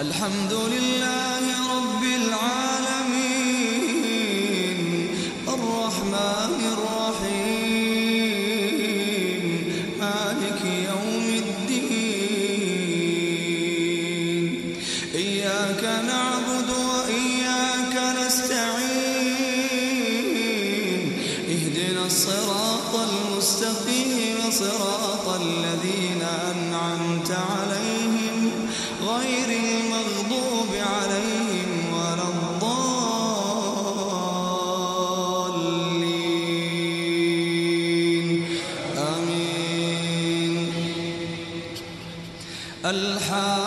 الحمد لله الصراط المستقيم صراط الذين أنعمت عليهم غير المغضوب عليهم ولا الضالين. آمين. الحاقة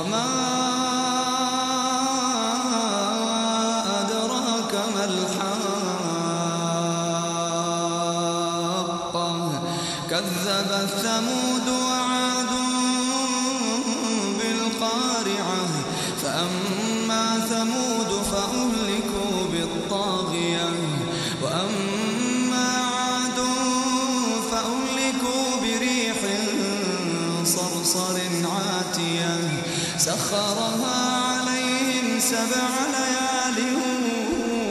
وما أدراك ما الحاقة كذب الثمود وعاد بالقارعة فأما ثمود فأهلكوا بالطاغية وأما سخرها عليهم سبع ليال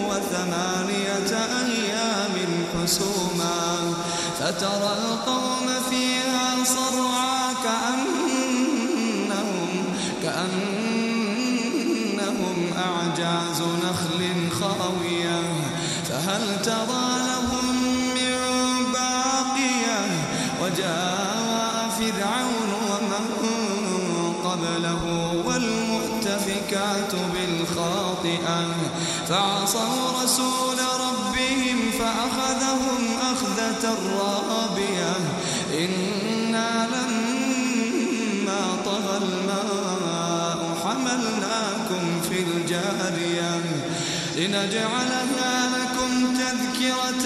وثمانية أيام حسوما. فترى القوم فيها صرعا كأنهم كأنهم أعجاز نخل خاوية. فهل ترى لهم من باقية؟ وجاء فرعون قبله والمؤتفكات بالخاطئة. فعصوا رسول ربهم فأخذهم أخذة رابية. إنا لما طغى الماء حملناكم في الجارية. لنجعلها لكم تذكرة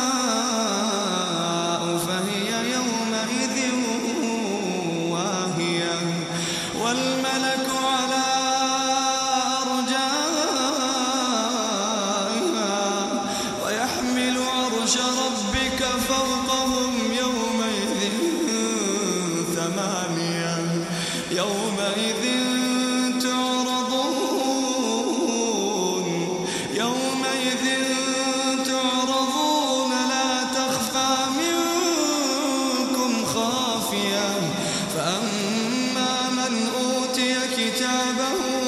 فوقهم يومئذ ثمانية. يومئذ تعرضون. يومئذ تعرضون لا تخفى منكم خافية. فأما من أوتي كتابه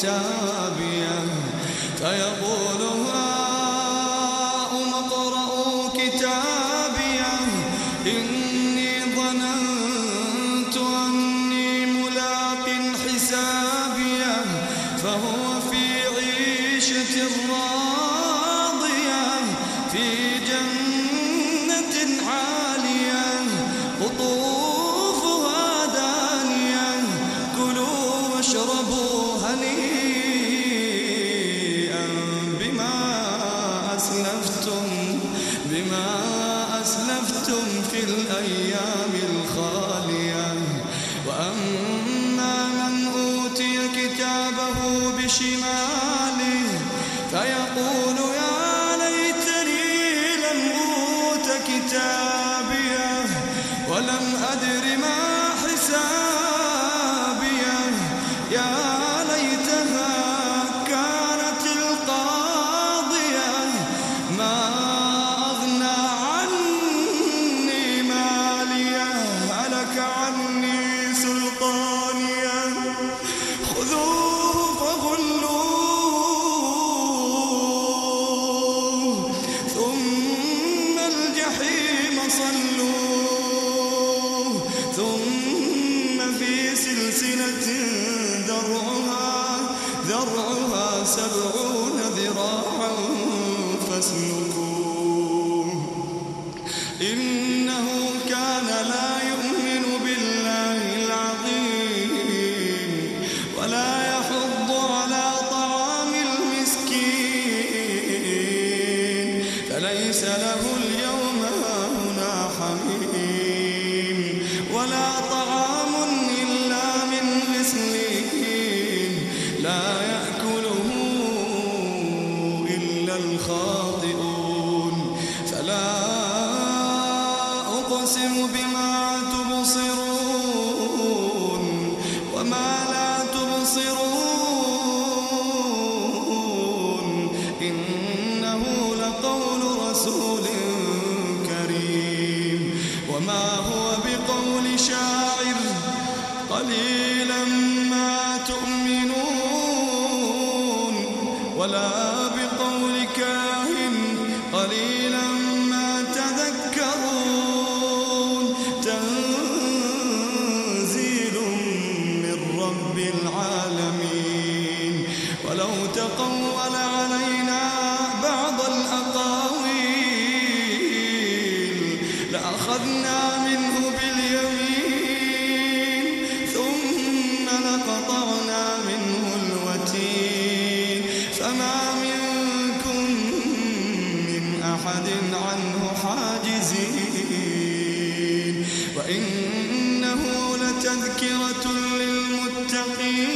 كتابية فيقول هاؤم اقرءوا كتابية إني ظننت أني ملاق حسابية فهو في عيشة راضية في هنيئا بما أسلفتم بما أسلفتم في الأيام الخالية. وأما من أوتي كتابه بشماله ذرعها سبعون ذراعا فاسلكوه. إنه كان لا يؤمن بالله العظيم ولا الخاطئون فلا أقسم بما تبصرون وما لا تبصرون. إنه لقول رسول كريم. وما هو بقول شاعر قليلا ما تؤمنون. ولا بقول كاهن قليلا ما تذكرون. تنزيل من رب العالمين. ولو تقول علينا عنه حاجزين وإنه لتذكرة للمتقين.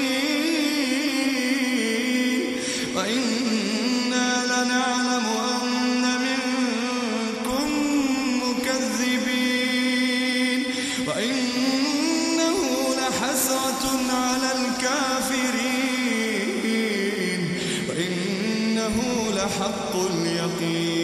وإنا لنعلم أن منكم مكذبين. وإنه لحسرة على الكافرين. وإنه لحق اليقين.